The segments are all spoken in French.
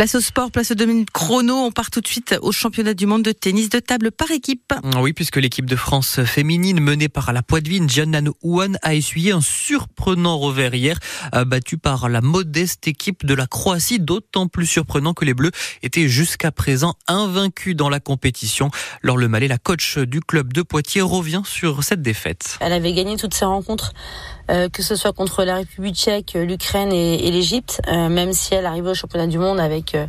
Place au sport, place aux deux minutes chrono. On part tout de suite au championnat du monde de tennis de table par équipe. Oui, puisque l'équipe de France féminine menée par la poitevine Jiannan Ouan a essuyé un surprenant revers hier, battu par la modeste équipe de la Croatie, d'autant plus surprenant que les Bleus étaient jusqu'à présent invaincus dans la compétition. Laure Le Mallet, la coach du club de Poitiers, revient sur cette défaite. Elle avait gagné toutes ses rencontres, euh, que ce soit contre la République tchèque, l'Ukraine et, et l'Égypte, euh, même si elle arrivait au championnat du monde avec euh,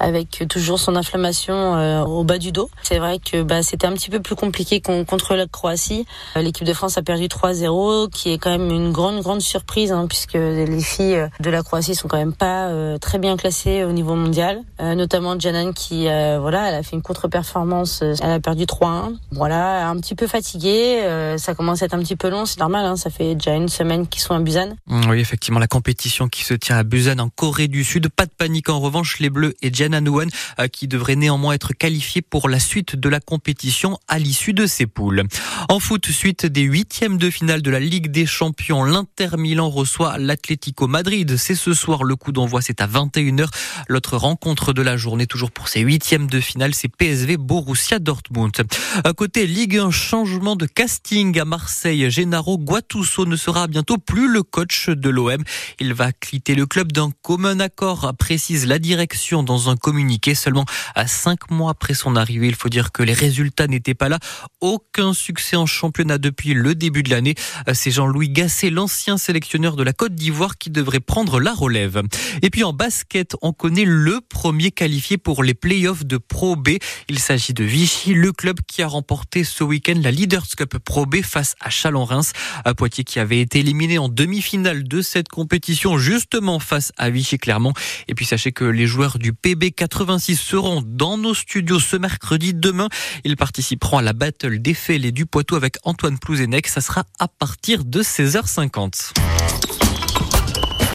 avec toujours son inflammation euh, au bas du dos. C'est vrai que bah, c'était un petit peu plus compliqué contre la Croatie. Euh, l'équipe de France a perdu 3-0, qui est quand même une grande grande surprise, hein, puisque les filles de la Croatie sont quand même pas très bien classées au niveau mondial, notamment Janan qui voilà, elle a fait une contre-performance, elle a perdu 3-1. Voilà, un petit peu fatiguée, ça commence à être un petit peu long, c'est normal, hein, ça fait déjà une semaine qu'ils sont à Busan. Oui, effectivement, la compétition qui se tient à Busan en Corée du Sud, pas de panique en revanche, les Bleus et Jana Nouan euh, qui devrait néanmoins être qualifié pour la suite de la compétition à l'issue de ces poules. En foot, suite des huitièmes de finale de la Ligue des Champions, l'Inter Milan reçoit l'Atlético Madrid. C'est ce soir le coup d'envoi, c'est à 21h. L'autre rencontre de la journée, toujours pour ces huitièmes de finale, c'est PSV Borussia Dortmund. À côté Ligue 1, changement de casting à Marseille. Gennaro Guatuso ne sera bientôt plus le coach de l'OM. Il va quitter le club d'un commun accord, précise la direction dans un communiqué seulement à cinq mois après son arrivée. Il faut dire que les résultats n'étaient pas là. Aucun succès en championnat depuis le début de l'année. C'est Jean-Louis Gasset, l'ancien sélectionneur de la Côte d'Ivoire, qui devrait prendre la relève. Et puis en basket, on connaît le premier qualifié pour les playoffs de Pro B. Il s'agit de Vichy, le club qui a remporté ce week-end la Leaders Cup Pro B face à Chalon-Reims. Poitiers qui avait été éliminé en demi-finale de cette compétition justement face à Vichy Clermont. Et puis sachez que les joueurs du PB 86 seront dans nos studios ce mercredi. Demain, ils participeront à la battle des et du Poitou avec Antoine Plouzenec. Ça sera à partir de 16h50.